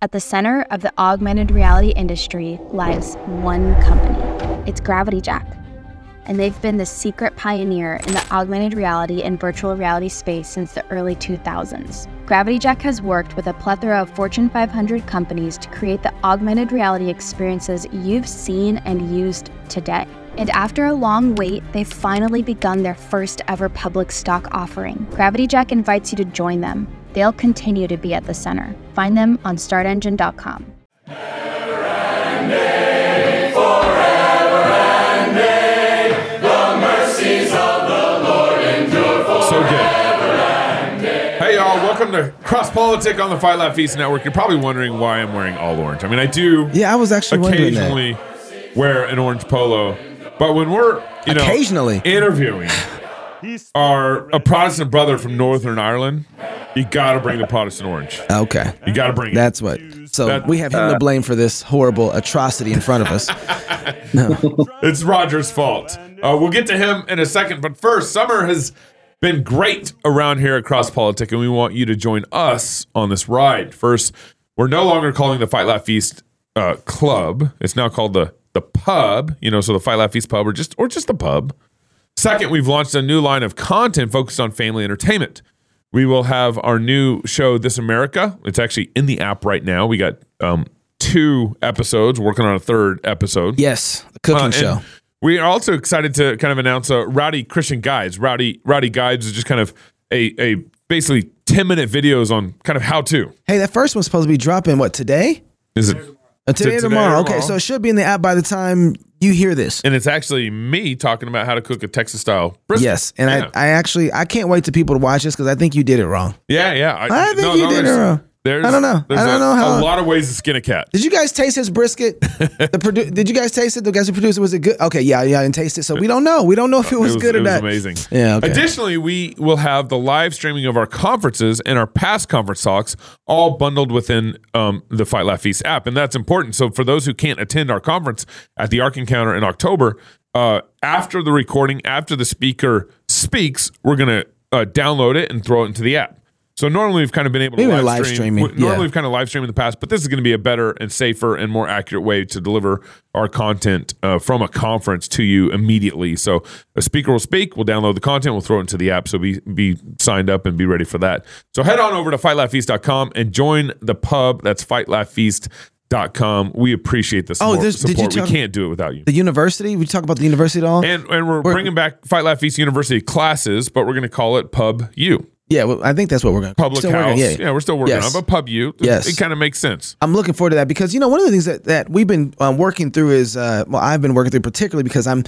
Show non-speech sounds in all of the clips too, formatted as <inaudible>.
At the center of the augmented reality industry lies one company. It's Gravity Jack. And they've been the secret pioneer in the augmented reality and virtual reality space since the early 2000s. Gravity Jack has worked with a plethora of Fortune 500 companies to create the augmented reality experiences you've seen and used today. And after a long wait, they've finally begun their first ever public stock offering. Gravity Jack invites you to join them. They'll continue to be at the center. Find them on startengine.com. So good. Hey y'all, welcome to Cross Politic on the Fight Laugh Feast Network. You're probably wondering why I'm wearing all orange. I mean, I do Yeah, I was actually wondering that. occasionally wear an orange polo, but when we're you know Occasionally. interviewing <laughs> our a Protestant brother from Northern Ireland, you got to bring the Protestant orange. Okay. You got to bring it. That's what. So That- we have him to blame for this horrible atrocity in front of us. <laughs> It's Roger's fault. Uh, we'll get to him in a second, but first, summer has been great around here at Cross Politic, and we want you to join us on this ride. First, we're no longer calling the Fight Laugh Feast uh, Club; it's now called the the Pub. You know, so the Fight Laugh Feast Pub, or just or just the Pub. Second, we've launched a new line of content focused on family entertainment. We will have our new show, This America. It's actually in the app right now. We got um, two episodes, working on a third episode. Yes, the cooking Uh, show. We are also excited to kind of announce uh, Rowdy Christian Guides. Rowdy Rowdy Guides is just kind of a a basically ten minute videos on kind of how to. Hey, that first one's supposed to be dropping what today? Is it? Uh, today, Today or or tomorrow. Okay, tomorrow. so it should be in the app by the time you hear this. And it's actually me talking about how to cook a Texas style brisket. Yes, and yeah. I, I actually I can't wait to people to watch this because I think you did it wrong. yeah, yeah. I think you did it wrong. There's, I don't know. I don't a, know how- a lot of ways to skin a cat. Did you guys taste his brisket? <laughs> the produ- did you guys taste it? The guys who produced it was it good? Okay, yeah, yeah, I didn't taste it, so we don't know. We don't know if it was, it was, good it or was not. amazing. Yeah, okay. Additionally, we will have the live streaming of our conferences and our past conference talks all bundled within um, the Fight Laugh Feast app, and that's important. So for those who can't attend our conference at the Ark Encounter in October, uh, after the recording, after the speaker speaks, we're gonna uh, download it and throw it into the app. So normally we've kind of been able to live, live stream. streaming, Normally yeah. we've kind of live streamed in the past, but this is going to be a better and safer and more accurate way to deliver our content uh, from a conference to you immediately. So a speaker will speak, we'll download the content, we'll throw it into the app. So be be signed up and be ready for that. So head on over to fightlaughfeast.com and join the pub. That's fightlaughfeast.com. We appreciate the Oh, support. did you support. we can't do it without you. The university. We talk about the university at all? And and we're, bringing back Fight Laugh Feast University classes, but we're going to call it Pub U. yeah, well, I think that's what we're going to Public house. yeah. we're still working Yes. on it, but Pub you. Yes. It kind of makes sense. I'm looking forward to that because you know one of the things that, that we've been um, working through is uh, well I've been working through particularly because I'm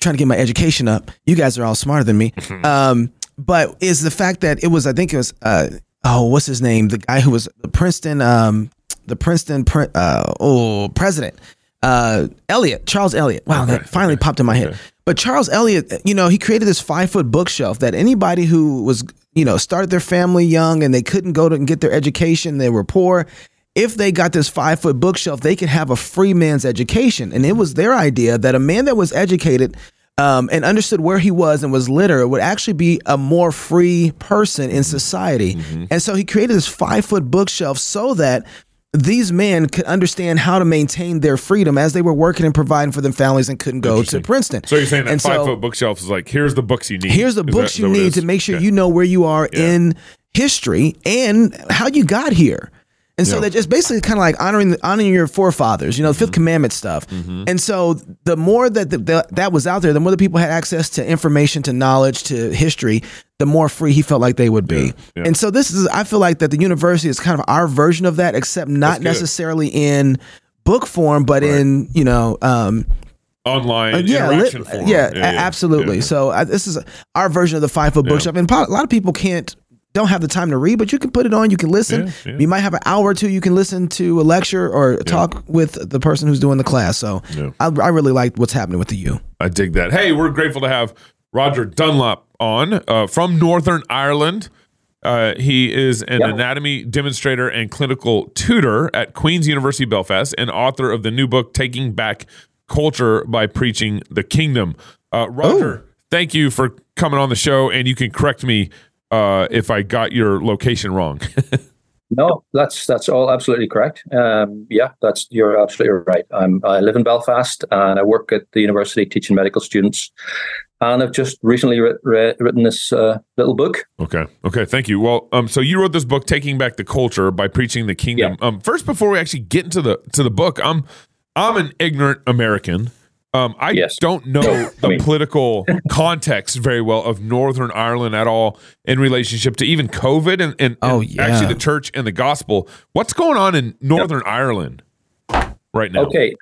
trying to get my education up. You guys are all smarter than me, um, but is the fact that it was I think it was uh, oh what's his name the guy who was the Princeton um, the Princeton uh, oh president uh, Eliot Charles Eliot. Wow, that finally popped in my head. But Charles Eliot, you know, he created this five foot bookshelf that anybody who was, you know, started their family young and they couldn't go to and get their education, they were poor. If they got this five foot bookshelf, they could have a free man's education. And it was their idea that a man that was educated um, and understood where he was and was literate would actually be a more free person in society. And so he created this five foot bookshelf so that these men could understand how to maintain their freedom as they were working and providing for their families and couldn't go to Princeton. So you're saying that And five so- foot bookshelf is like, here's the books you need. Here's the Is books that- you that need to make sure Okay. you know where you are Yeah. in history and how you got here. And so Yeah. that just basically kind of like honoring the, honoring your forefathers, you know, Mm-hmm. 5th commandment stuff. And so the more that the, the, that was out there, the more the people had access to information, to knowledge, to history, the more free he felt like they would be. yeah. And so this is, I feel like that the university is kind of our version of that, except not necessarily in book form, but in you know. Um, Online uh, yeah, interaction lit- form. yeah, a- absolutely. Yeah. So uh, this is our version of the five foot bookshelf, and po- a lot of people can't don't have the time to read, but you can put it on. You can listen. Yeah, yeah. You might have an hour or two. You can listen to a lecture or talk with the person who's doing the class. So Yeah. I, I really like what's happening with the U. I dig that. Hey, we're grateful to have Roger Dunlop on uh, from Northern Ireland. Uh, he is an anatomy demonstrator and clinical tutor at Queen's University Belfast and author of the new book, Taking Back Culture by Preaching the Kingdom. Uh, Roger, thank you for coming on the show, and you can correct me uh, if I got your location wrong. <laughs> No, that's that's all absolutely correct. Um, yeah, that's you're absolutely right. I'm, I live in Belfast and I work at the university teaching medical students, and I've just recently re- re- written this uh, little book. Okay. Okay. Thank you. Well, um, so you wrote this book, "Taking Back the Culture" by preaching the kingdom. Yeah. Um, first, before we actually get into the to the book, I'm I'm an ignorant American. Um, I Yes. don't know <laughs> I the mean- political context very well of Northern Ireland at all in relationship to even COVID and, and, Oh, and yeah. actually the church and the gospel. What's going on in Northern Ireland right now? Okay.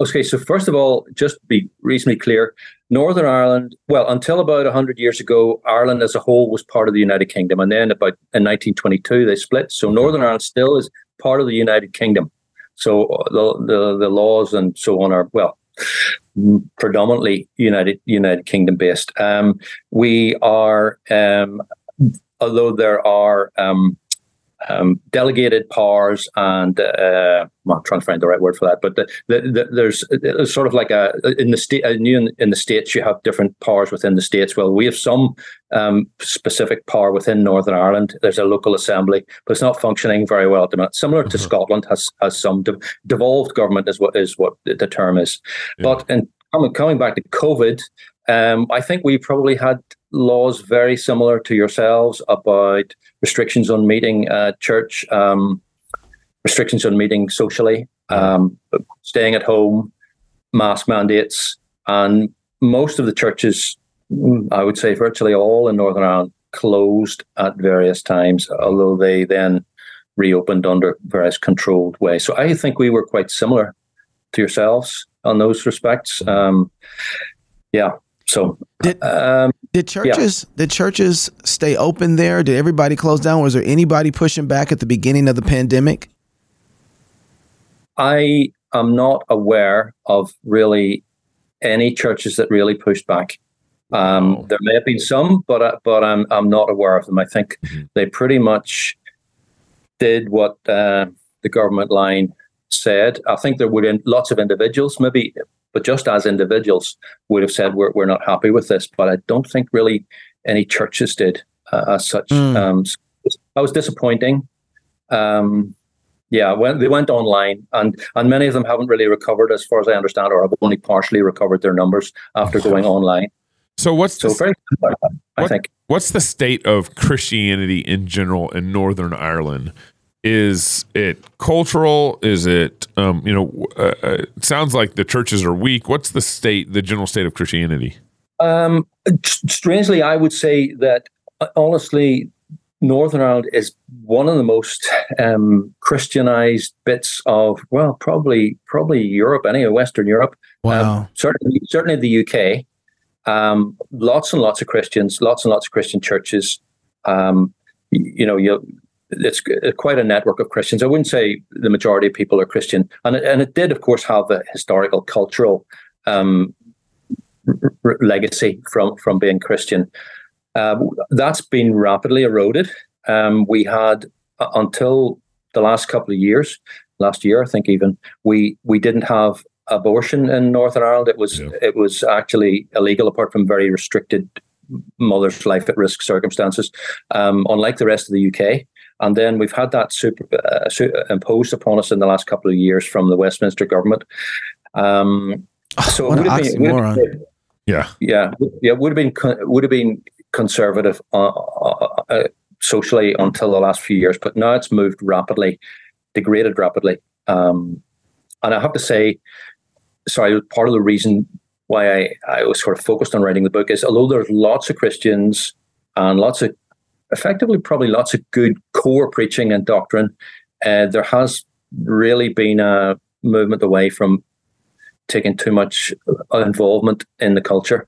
Okay. So first of all, just to be reasonably clear, Northern Ireland, well, until about 100 years ago, Ireland as a whole was part of the United Kingdom. And then about in 1922, they split. So Northern Ireland still is part of the United Kingdom. So uh, the, the, the laws and so on are, well, m- predominantly United United Kingdom based. Um, we are, um, although there are um, um, delegated powers and uh, I'm trying to find the right word for that, but the, the, the, there's it's sort of like a in the state in, in the states you have different powers within the states. Well, we have some um, specific power within Northern Ireland. There's a local assembly, but it's not functioning very well at the minute. Similar to Mhm. Scotland has has some de- devolved government is what is what the term is. Yeah. But in coming coming back to COVID, um, I think we probably had laws very similar to yourselves about restrictions on meeting at church, um, restrictions on meeting socially, um, staying at home, mask mandates, and most of the churches, mm, I would say virtually all in Northern Ireland, closed at various times, although they then reopened under various controlled ways. So I think we were quite similar to yourselves on those respects. Um, yeah. So Did- um, Did churches did churches stay open there? Did everybody close down? Was there anybody pushing back at the beginning of the pandemic? I am not aware of really any churches that really pushed back. Um. There may have been some, but uh, but I'm I'm not aware of them. I think Mhm. they pretty much did what uh, the government line said. I think there would in, lots of individuals, maybe, but just as individuals, would have said we're we're not happy with this. But I don't think really any churches did uh, as such. Mm. Um, so that was disappointing. Um, yeah, when they went online, and and many of them haven't really recovered, as far as I understand, or have only partially recovered their numbers after going online. So what's So the, very, similar, I think. what's the state of Christianity in general in Northern Ireland? Is it cultural? Is it um, you know? Uh, uh, it sounds like the churches are weak. What's the state, the general state of Christianity? Um, strangely, I would say that uh, honestly, Northern Ireland is one of the most um, Christianized bits of well, probably probably Europe, anyway, Western Europe. Um, certainly, certainly the UK. Um, lots and lots of Christians, lots and lots of Christian churches. Um, you know, you it's quite a network of Christians. I wouldn't say the majority of people are Christian, and it, and it did, of course, have a historical, cultural um, r- legacy from from being Christian. Um, that's been rapidly eroded. Um, we had uh, until the last couple of years, last year, I think even we we didn't have abortion in Northern Ireland. It was Yeah. it was actually illegal, apart from very restricted mother's life at risk circumstances, um, unlike the rest of the UK. And then we've had that super, uh, su- imposed upon us in the last couple of years from the Westminster government. Um, so what it would have been, would have been- Yeah, yeah, yeah, would have been would have been conservative uh, uh, uh, socially until the last few years, but now it's moved rapidly, degraded rapidly. Um, and I have to say, sorry, part of the reason why I, I was sort of focused on writing the book is although there's lots of Christians and lots of effectively probably lots of good core preaching and doctrine, uh, there has really been a movement away from taking too much involvement in the culture.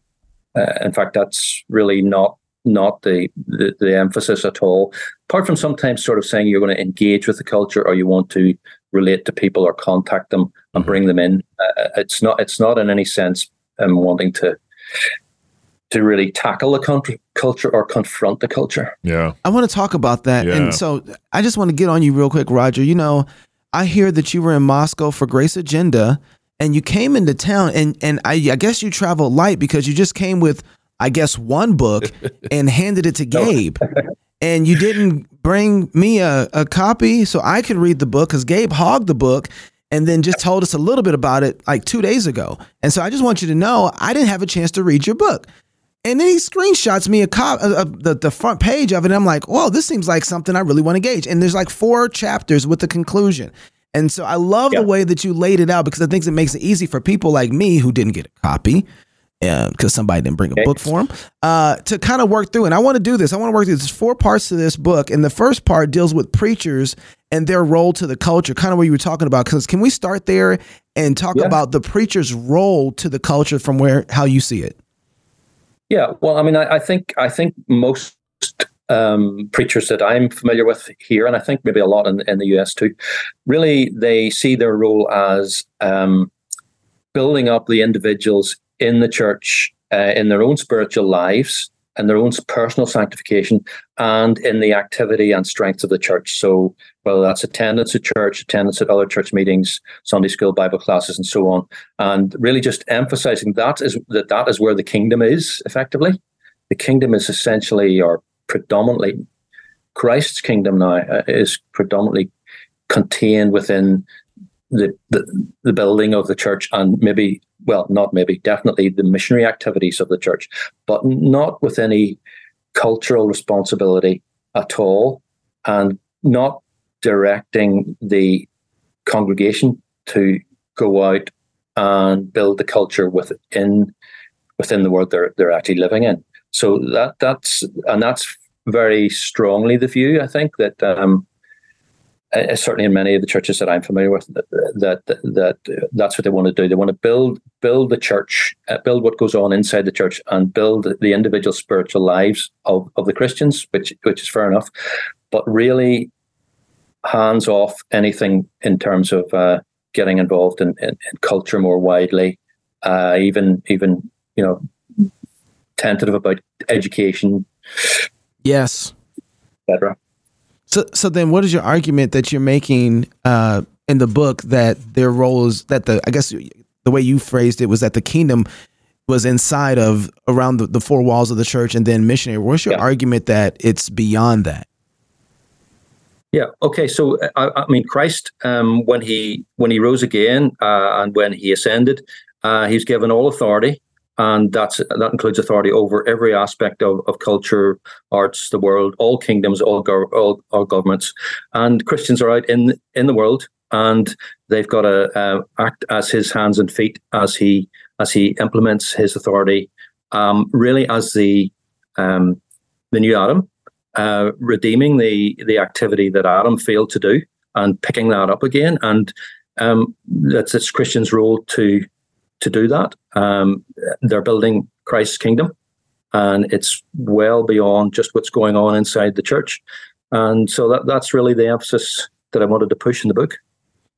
Uh, in fact, that's really not not the, the the emphasis at all. Apart from sometimes sort of saying you're going to engage with the culture or you want to relate to people or contact them and Mhm. bring them in. Uh, it's not it's not in any sense um, wanting to to really tackle the country, culture or confront the culture. yeah. I want to talk about that. Yeah. And so I just want to get on you real quick, Roger. You know, I hear that you were in Moscow for Grace Agenda and you came into town and and I, I guess you traveled light because you just came with I guess one book <laughs> and handed it to Gabe. <laughs> And you didn't bring me a, a copy so I could read the book because Gabe hogged the book and then just told us a little bit about it like two days ago. And so I just want you to know I didn't have a chance to read your book. And then he screenshots me a cop uh, uh, the, the front page of it. And I'm like, whoa, this seems like something I really want to gauge. And there's like four chapters with the conclusion. And so I love Yeah. the way that you laid it out because I think it makes it easy for people like me who didn't get a copy because somebody didn't bring a Okay. book for them uh, to kind of work through. And I want to do this. I want to work through. There's four parts to this book, and the first part deals with preachers and their role to the culture, kind of what you were talking about. Because can we start there and talk Yeah. about the preacher's role to the culture from where how you see it? Yeah, well, I mean, I, I think I think most um, preachers that I'm familiar with here, and I think maybe a lot in, in the US too, really they see their role as um, building up the individuals in the church uh, in their own spiritual lives and their own personal sanctification and in the activity and strength of the church. So whether that's attendance at church, attendance at other church meetings, Sunday school, Bible classes, and so on, and really just emphasizing that is that that is where the kingdom is effectively. The kingdom is essentially or predominantly Christ's kingdom now uh, is predominantly contained within the, the the building of the church and maybe well not maybe definitely the missionary activities of the church but not with any cultural responsibility at all and not directing the congregation to go out and build the culture within within the world they're they're actually living in. So that that's and that's very strongly the view I think that um, uh, certainly in many of the churches that I'm familiar with, that that, that uh, that's what they want to do. They want to build build the church, uh, build what goes on inside the church, and build the individual spiritual lives of, of the Christians, which which is fair enough, but really hands off anything in terms of uh, getting involved in, in, in culture more widely, uh, even even you know tentative about education, Yes. etc. So, so then, what is your argument that you're making uh, in the book that their role is that the I guess the way you phrased it was that the kingdom was inside of around the, the four walls of the church and then missionary. What's your Yeah. argument that it's beyond that? Yeah. Okay. So I, I mean, Christ, um, when he when he rose again uh, and when he ascended, uh, he's given all authority, and that's that includes authority over every aspect of, of culture, arts, the world, all kingdoms, all, gov- all all governments, and Christians are out in in the world, and they've got to uh, act as his hands and feet as he as he implements his authority, um, really as the um, the new Adam, uh, redeeming the the activity that Adam failed to do and picking that up again. And um, that's it's Christians' role to to do that. Um, they're building Christ's kingdom, and it's well beyond just what's going on inside the church. And so that that's really the emphasis that I wanted to push in the book.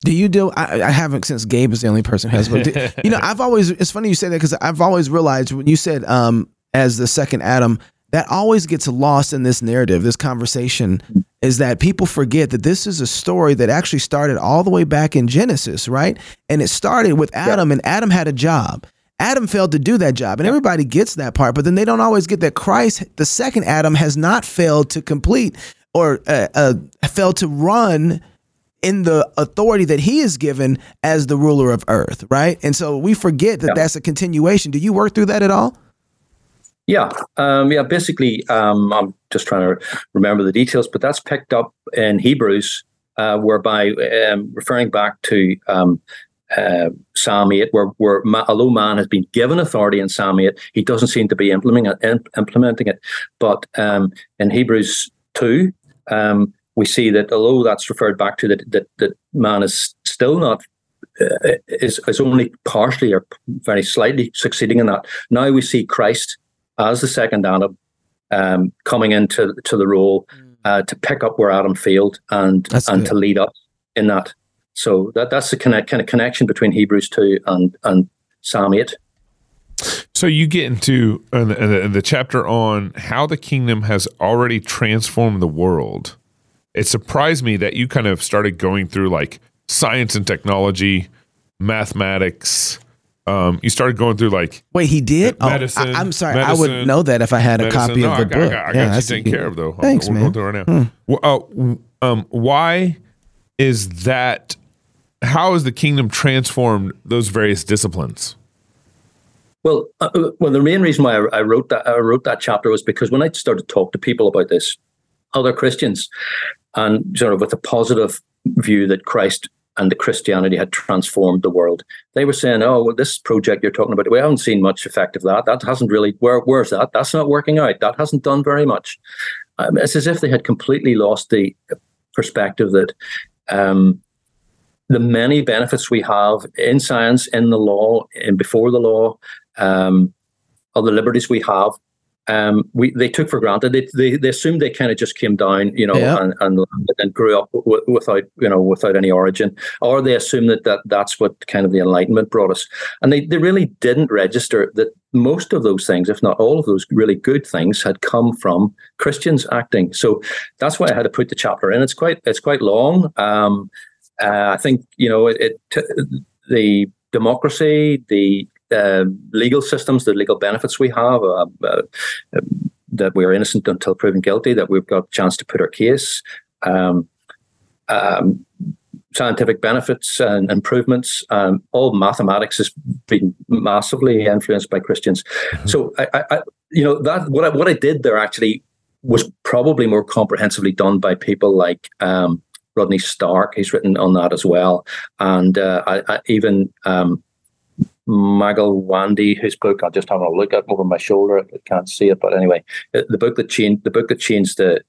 Do you do? I, I haven't since Gabe is the only person who has. But do- <laughs> you know, I've always. It's funny you say that because I've always realized when you said um, as the second Adam, that always gets lost in this narrative, this conversation, is that people forget that this is a story that actually started all the way back in Genesis, right? And it started with Adam, and Adam had a job. Adam failed to do that job, and everybody gets that part, but then they don't always get that Christ, the second Adam, has not failed to complete or uh, uh, failed to run in the authority that he is given as the ruler of earth, right? And so we forget that Yeah. that's a continuation. Do you work through that at all? Yeah, um, yeah. Basically, um, I'm just trying to remember the details, but that's picked up in Hebrews, uh, whereby um, referring back to um, uh, Psalm eight, where, where ma- although man has been given authority in Psalm eight, he doesn't seem to be implementing it. im- implementing it. But um, in Hebrews two, um, we see that although that's referred back to that that, that man is still not uh, is is only partially or very slightly succeeding in that. Now we see Christ as the second Adam um, coming into to the role uh, to pick up where Adam failed and That's and good. to lead us in that. So that that's the connect, kind of connection between Hebrews two and and Psalm eight. So you get into uh, the, the, the chapter on how the kingdom has already transformed the world. It surprised me that you kind of started going through like science and technology, mathematics, um, you started going through like Wait, he did? Oh, Medicine, I, am sorry. I medicine, would know that if I had a medicine. copy No, of I the got- I book. got, I got yeah, you taken care of though. Thanks, we're man. Hmm. going through it right now. Well, uh, um, why is that? How has the kingdom transformed those various disciplines? Well, uh, uh, well, the main reason why I, I wrote that I wrote that chapter was because when I started to talk to people about this, other Christians, and sort of with a positive view that Christ and the Christianity had transformed the world, they were saying, "Oh, well, this project you're talking about, we haven't seen much effect of that. That hasn't really. Where, where's that? That's not working out. That hasn't done very much." Um, it's as if they had completely lost the perspective that. Um, the many benefits we have in science, in the law, and before the law, um, of the liberties we have, um, we they took for granted. They they, they assumed they kind of just came down, you know, Yeah. and, and and grew up w- without you know without any origin, or they assumed that, that that's what kind of the Enlightenment brought us, and they they really didn't register that most of those things, if not all of those really good things, had come from Christians acting. So that's why I had to put the chapter in. It's quite it's quite long. Um, uh, I think you know it, it the democracy, the uh, legal systems, the legal benefits we have, uh, uh, that we're innocent until proven guilty, that we've got a chance to put our case, um, um, scientific benefits and improvements, um, all mathematics has been massively influenced by Christians. So, I, I, I, you know, that what I, what I did there actually was probably more comprehensively done by people like um, Rodney Stark. He's written on that as well, and uh, I, I even um, Mangalwadi, whose book I'm just having a look at over my shoulder. I can't see it, but anyway, the the book that changed the book that changed the,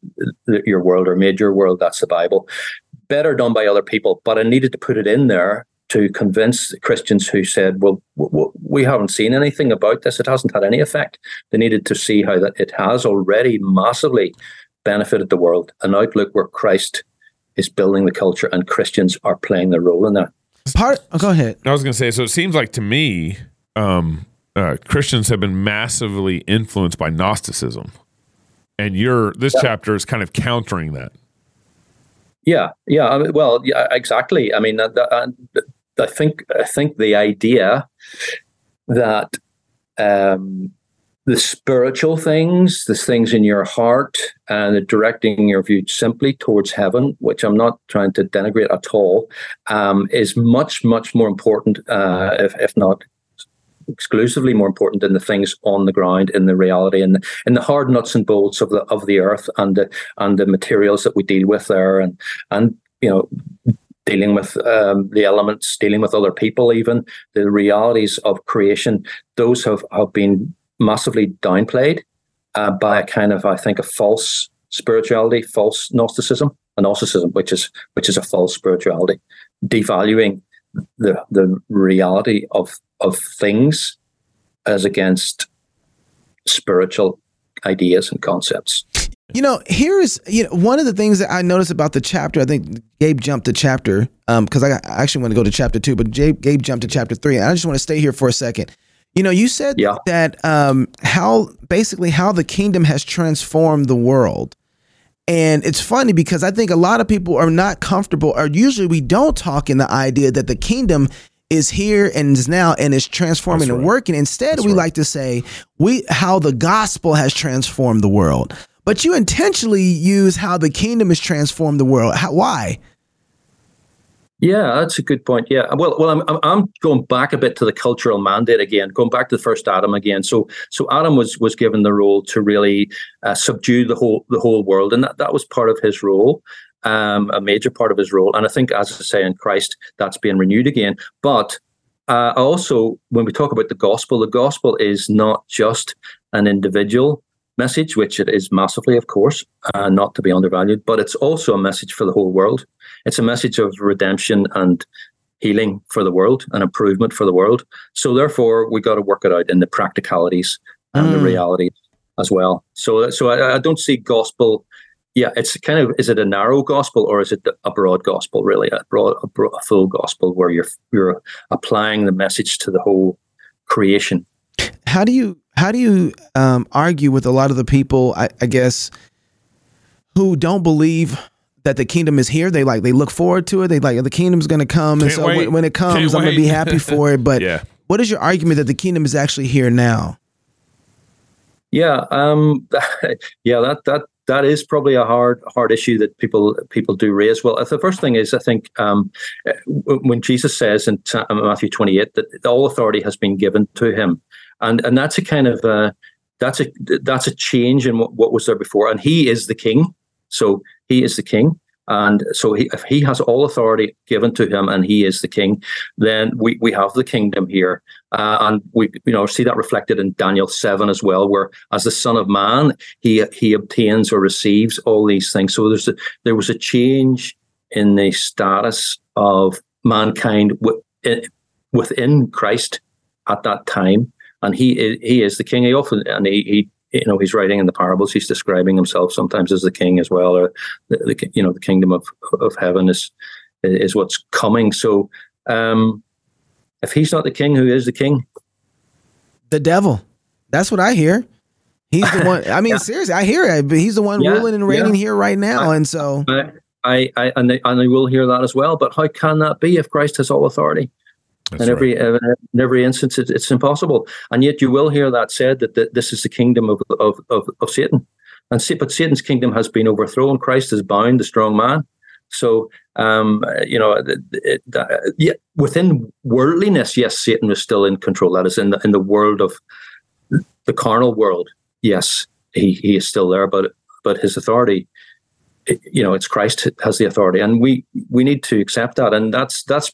the your world or made your world. That's the Bible. Better done by other people, but I needed to put it in there to convince Christians who said, "Well, w- w- we haven't seen anything about this. It hasn't had any effect." They needed to see how that it has already massively benefited the world. An outlook where Christ is building the culture and Christians are playing their role in that. Part. Oh, go ahead. I was going to say, so it seems like to me, um, uh, Christians have been massively influenced by Gnosticism, and your this chapter is kind of countering that. Yeah, yeah. I mean, well, yeah, exactly. I mean, that, that, uh, I think I think the idea that um, the spiritual things, the things in your heart, and directing your view simply towards heaven, which I'm not trying to denigrate at all, um, is much much more important, uh, if if not exclusively more important than the things on the ground in the reality and in the hard nuts and bolts of the of the earth and the and the materials that we deal with there and and you know dealing with um, the elements dealing with other people even the realities of creation. Those have have been massively downplayed uh, by a kind of i think a false spirituality false gnosticism and gnosticism which is which is a false spirituality devaluing the the reality of of things as against spiritual ideas and concepts. You know, here's you know one of the things that I noticed about the chapter. I think Gabe jumped to chapter um because I, I actually want to go to chapter two, but Gabe, Gabe jumped to chapter three. And I just want to stay here for a second. You know, you said Yeah. that um how basically how the kingdom has transformed the world. And it's funny because I think a lot of people are not comfortable, or usually we don't talk in the idea that the kingdom is here and is now and is transforming That's and working. Instead, That's we right. like to say we how the gospel has transformed the world. But you intentionally use how the kingdom has transformed the world. How, why? Yeah, that's a good point. Yeah, well, well, I'm I'm- going back a bit to the cultural mandate again, going back to the first Adam again. So so Adam was was given the role to really uh, subdue the whole the whole world, and that, that was part of his role, um, a major part of his role. And I think, as I say, in Christ, that's being renewed again. But uh, also, when we talk about the gospel, the gospel is not just an individual message, which it is massively, of course, uh, not to be undervalued, but it's also a message for the whole world. It's a message of redemption and healing for the world and improvement for the world. So therefore, we got to work it out in the practicalities and the Mm. realities as well. So, so I, I don't see gospel. Yeah, it's kind of is it a narrow gospel or is it a broad gospel? Really, a broad, a, broad, a full gospel where you're you're applying the message to the whole creation. How do you how do you um, argue with a lot of the people? I, I guess who don't believe that the kingdom is here. They like they look forward to it. They like the kingdom's going to come, and Can't so wait. when, when it comes, Can't I'm going to be happy for it. <laughs> But Yeah. what is your argument that the kingdom is actually here now? Yeah, um, <laughs> yeah, that that that is probably a hard hard issue that people people do raise. Well, the first thing is I think um, when Jesus says in Matthew twenty eight that all authority has been given to him, and and that's a kind of uh, that's a that's a change in what, what was there before, and he is the king, so he is the king. And so he, if he has all authority given to him and he is the king, then we, we have the kingdom here. Uh, and we you know see that reflected in Daniel 7 as well, where as the Son of Man, he he obtains or receives all these things. So there's a, there was a change in the status of mankind within Christ at that time. And he he is the king. He often and he, he you know he's writing in the parables. He's describing himself sometimes as the king as well or the, the you know the kingdom of of heaven is is what's coming. So um if he's not the king who is the king? The devil. That's what i hear. He's the <laughs> one i mean yeah. seriously i hear it but he's the one yeah, ruling and reigning yeah. here right now and so I, I and, they, and I will hear that as well. But how can that be if christ has all authority that's in every right. uh, in every instance, it, it's impossible. And yet, you will hear that said that, that this is the kingdom of of of, of Satan, and but Satan's kingdom has been overthrown. Christ is bound, the strong man. So, um, you know, it, it, uh, yeah, within worldliness, yes, Satan is still in control. That is in the in the world of the carnal world. Yes, he he is still there, but but his authority you know it's Christ has the authority, and we we need to accept that, and that's that's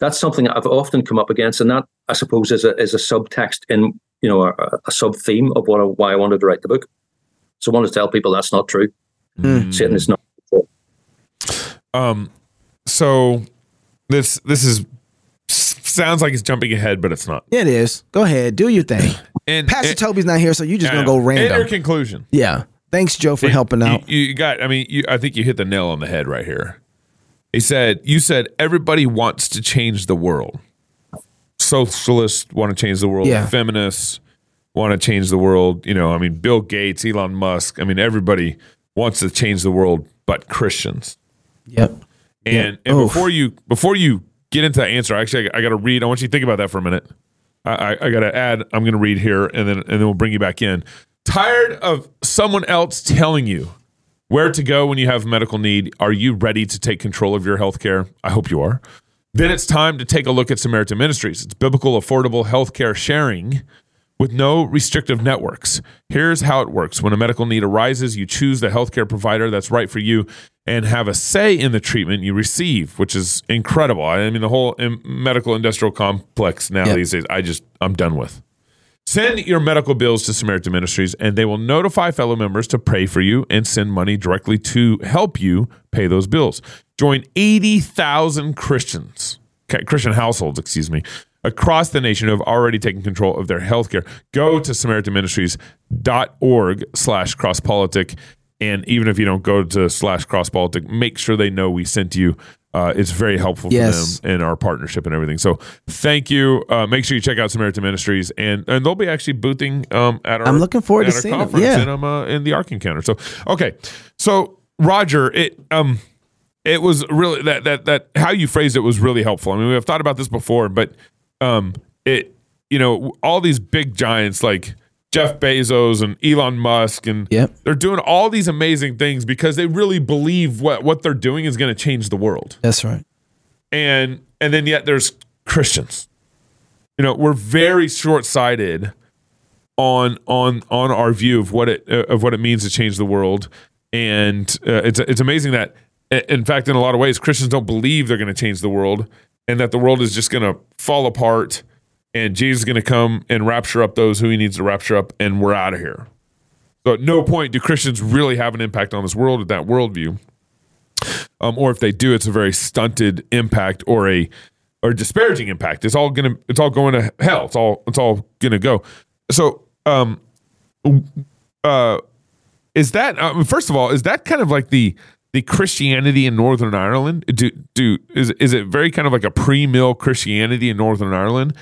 that's something I've often come up against, and that I suppose is a is a subtext in you know a, a sub theme of what why I wanted to write the book. So I wanted to tell people that's not true. Mm. Satan is not. Um, so this this is sounds like it's jumping ahead, but it's not. It is. Go ahead, do your thing. And Pastor and, Toby's not here, so you're just gonna go random. In conclusion. Yeah. Thanks, Joe, for helping out. You, you got. I mean, you, I think you hit the nail on the head right here. He said, "You said everybody wants to change the world. Socialists want to change the world. Yeah. Feminists want to change the world. You know, I mean, Bill Gates, Elon Musk. I mean, everybody wants to change the world, but Christians. Yep. And yep. and Oof. before you before you get into that answer, actually, I, I got to read. I want you to think about that for a minute. I, I, I got to add. I'm going to read here, and then and then we'll bring you back in. Tired of someone else telling you where to go when you have medical need? Are you ready to take control of your health care? I hope you are. Then it's time to take a look at Samaritan Ministries. It's biblical, affordable healthcare sharing with no restrictive networks. Here's how it works when a medical need arises, you choose the healthcare provider that's right for you and have a say in the treatment you receive, which is incredible. I mean, the whole medical industrial complex now yep. these days, I just, I'm done with. Send your medical bills to Samaritan Ministries, and they will notify fellow members to pray for you and send money directly to help you pay those bills. Join 80,000 Christians, Christian households, excuse me, across the nation who have already taken control of their healthcare. Go to SamaritanMinistries.org slash crosspolitic. And even if you don't go to slash crosspolitic, make sure they know we sent you uh, it's very helpful for yes. them in our partnership and everything. So thank you. Uh, make sure you check out Samaritan Ministries, and and they'll be actually boothing um, at our. I'm looking forward to seeing conference them. Yeah, in, um, uh, in the Ark Encounter. So okay, so Roger, it um, it was really that that that how you phrased it was really helpful. I mean, we've thought about this before, but um, it you know all these big giants like Jeff Bezos and Elon Musk and yep. they're doing all these amazing things because they really believe what what they're doing is going to change the world. That's right. And and then yet there's Christians. You know, we're very short-sighted on on on our view of what it uh, of what it means to change the world and uh, it's it's amazing that in fact in a lot of ways Christians don't believe they're going to change the world and that the world is just going to fall apart and Jesus is going to come and rapture up those who he needs to rapture up, and we're out of here. So at no point do Christians really have an impact on this world with that worldview. Um, or if they do, it's a very stunted impact or a or disparaging impact. It's all gonna it's all going to hell. It's all it's all gonna go. So um uh is that uh, first of all, is that kind of like the the Christianity in Northern Ireland? Do do is is it very kind of like a pre mill Christianity in Northern Ireland?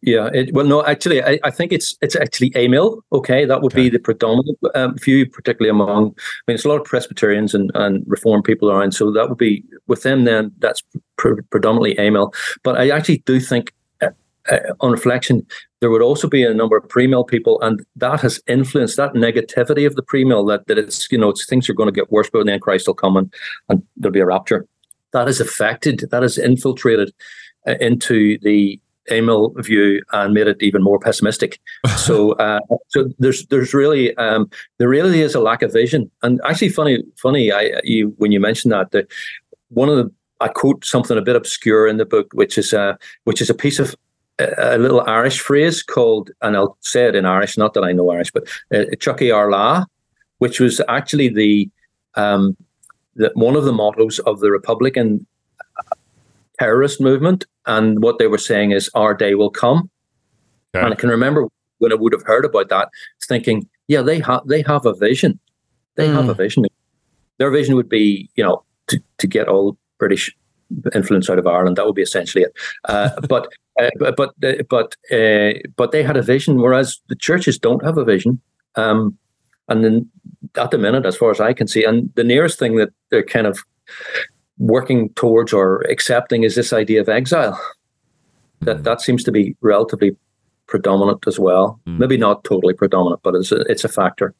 Yeah, it, well, no, actually, I, I, think it's it's actually amill. Okay, that would okay. be the predominant um, view, particularly among. I mean, there's a lot of Presbyterians and, and Reformed people around, so that would be with them. Then that's pre- predominantly amill. But I actually do think uh, uh, on reflection, there would also be a number of pre-mill people, and that has influenced that negativity of the pre-mill that, that it's you know it's things are going to get worse, but then Christ will come and, and there'll be a rapture. That has affected, that has infiltrated uh, into the Amill view and made it even more pessimistic. <laughs> so, uh, so there's there's really um, there really is a lack of vision. And actually, funny funny, I you when you mentioned that the one of the I quote something a bit obscure in the book, which is a which is a piece of a, a little Irish phrase called, and I'll say it in Irish, not that I know Irish, but uh, Tiocfaidh ár lá, which was actually the um, the, one of the mottos of the Republican terrorist movement. And what they were saying is, our day will come. Okay. And I can remember when I would have heard about that, thinking, yeah, they have they have a vision. They mm. have a vision. Their vision would be, you know, to, to get all British influence out of Ireland. That would be essentially it. Uh, <laughs> but uh, but uh, but uh, but they had a vision, whereas the churches don't have a vision. Um, and then at the minute, as far as I can see, and the nearest thing that they're kind of working towards or accepting is this idea of exile. That hmm. that seems to be relatively predominant as well. Mm. Maybe not totally predominant, but it's a, it's a factor.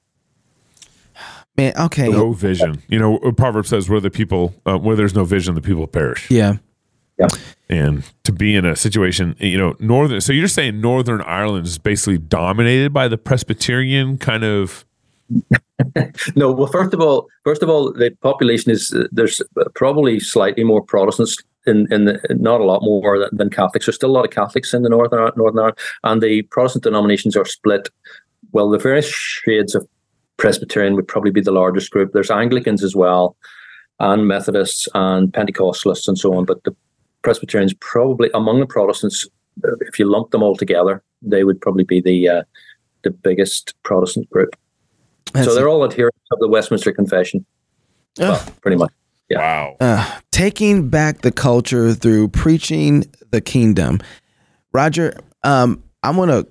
<sighs> Man, okay. No vision. You know, proverb says, "Where the people, uh, where there's no vision, the people perish." Yeah. Yeah. And to be in a situation, you know, northern. So you're saying Northern Ireland is basically dominated by the Presbyterian kind of <laughs> no, well, first of all, first of all, the population is uh, there's probably slightly more Protestants in in the, not a lot more than, than, Catholics. There's still a lot of Catholics in the northern Northern Ireland, and the Protestant denominations are split. Well, the various shades of Presbyterian would probably be the largest group. There's Anglicans as well, and Methodists and Pentecostalists and so on. But the Presbyterians probably among the Protestants, uh, if you lump them all together, they would probably be the uh, the biggest Protestant group. That's so they're all adherents of the Westminster Confession. Well, pretty much. Yeah. Wow. Uh, taking back the culture through preaching the kingdom. Roger, um, I'm gonna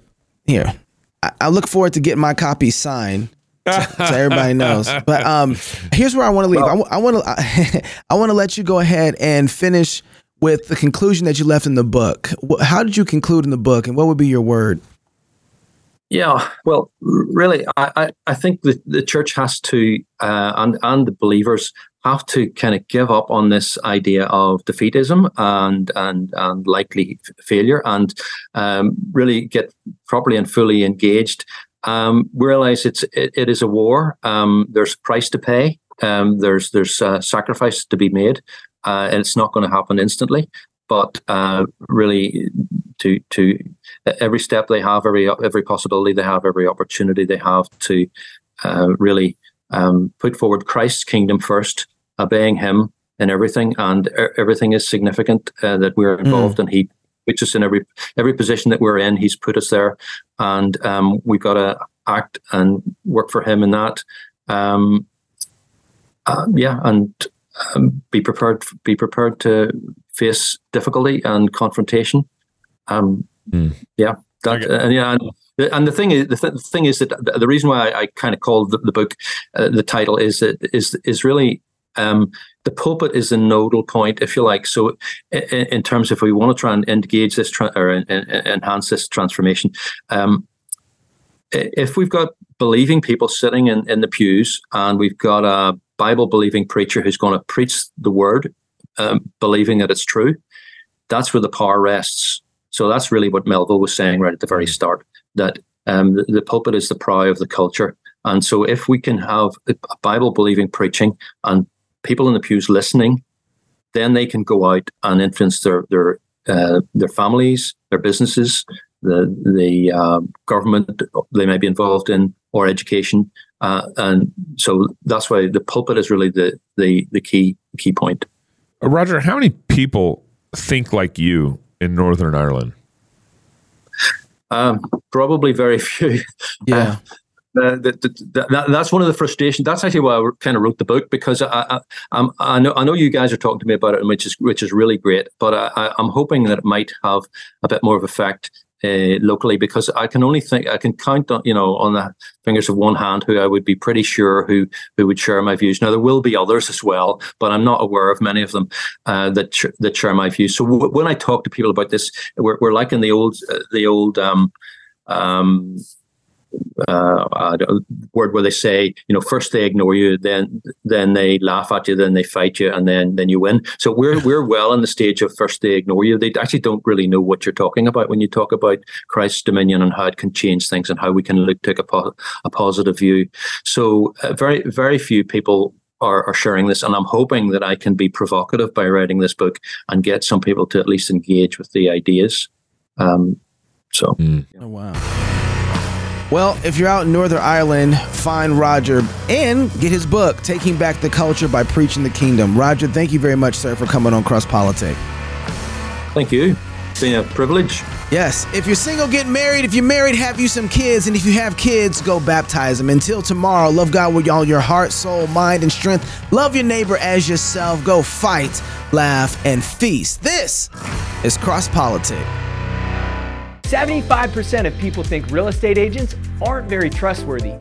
here. I, I, look forward to getting my copy signed. so, so everybody knows. <laughs> But um, here's where I want to leave. Well, I, I want to I <laughs> want to let you go ahead and finish with the conclusion that you left in the book. How did you conclude in the book, and what would be your word? Yeah, well, really, I, I think the, the church has to, uh, and and the believers have to kind of give up on this idea of defeatism and and and likely failure, and um, really get properly and fully engaged. Um, realize it's it, it is a war. Um, there's price to pay. Um, there's there's uh, sacrifice to be made, uh, and it's not going to happen instantly. But uh, really, to to every step they have, every every possibility they have, every opportunity they have to uh, really um, put forward Christ's kingdom first, obeying Him in everything, and everything is significant uh, that we're hmm. involved, mm. and He puts us in every every position that we're in. He's put us there, and um, we've got to act and work for Him in that. Um, uh, yeah, and um, be prepared. Be prepared to face difficulty and confrontation. Um, mm. Yeah, that, okay. and yeah, and, and, the thing is, the, th- the, thing is that the reason why I, I kind of called the, the book uh, the title is that is is really um, the pulpit is a nodal point, if you like. So, in, in terms of if we want to try and engage this tra- or in, in, enhance this transformation, um, if we've got believing people sitting in, in the pews and we've got a Bible believing preacher who's going to preach the word, um, believing that it's true, that's where the power rests. So that's really what Melville was saying right at the very mm. start that um, the, the, pulpit is the prow of the culture. And so if we can have a Bible believing preaching and people in the pews listening, then they can go out and influence their their uh, their families, their businesses, the the uh, government they may be involved in, or education. Uh, and so that's why the pulpit is really the the the key key point. Roger, how many people think like you in Northern Ireland? Um, probably very few. Yeah. Uh, that, that, that, that's one of the frustrations. That's actually why I kind of wrote the book because I, I, I, know I know you guys are talking to me about it, which is which is really great. But I, I'm hoping that it might have a bit more of effect uh, locally because I can only think I can count on you know on the fingers of one hand who I would be pretty sure who who would share my views. Now there will be others as well, but I'm not aware of many of them uh, that sh- that share my views. So w- when I talk to people about this, we're, we're like in the old uh, the old um, um, uh, word where they say, you know, first they ignore you, then then they laugh at you, then they fight you, and then then you win. So we're <laughs> we're well in the stage of first they ignore you. They actually don't really know what you're talking about when you talk about Christ's dominion and how it can change things and how we can look take a, po- a positive view. So uh, very very few people are, are, sharing this, and I'm hoping that I can be provocative by writing this book and get some people to at least engage with the ideas. Um, so, mm. oh, wow. Well, if you're out in Northern Ireland, find Roger and get his book, Taking Back the Culture by Preaching the Kingdom. Roger, thank you very much, sir, for coming on Cross Politic. Thank you. It's been a privilege. Yes. If you're single, get married. If you're married, have you some kids. And if you have kids, go baptize them. Until tomorrow, love God with all your heart, soul, mind, and strength. Love your neighbor as yourself. Go fight, laugh, and feast. This is Cross Politic. 75% of people think real estate agents aren't very trustworthy.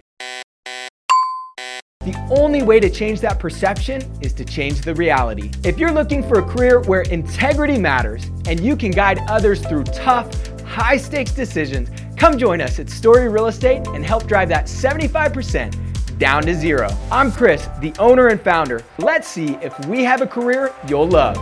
The only way to change that perception is to change the reality. If you're looking for a career where integrity matters and you can guide others through tough, high stakes decisions, come join us at Story Real Estate and help drive that 75% down to zero. I'm Chris, the owner and founder. Let's see if we have a career you'll love.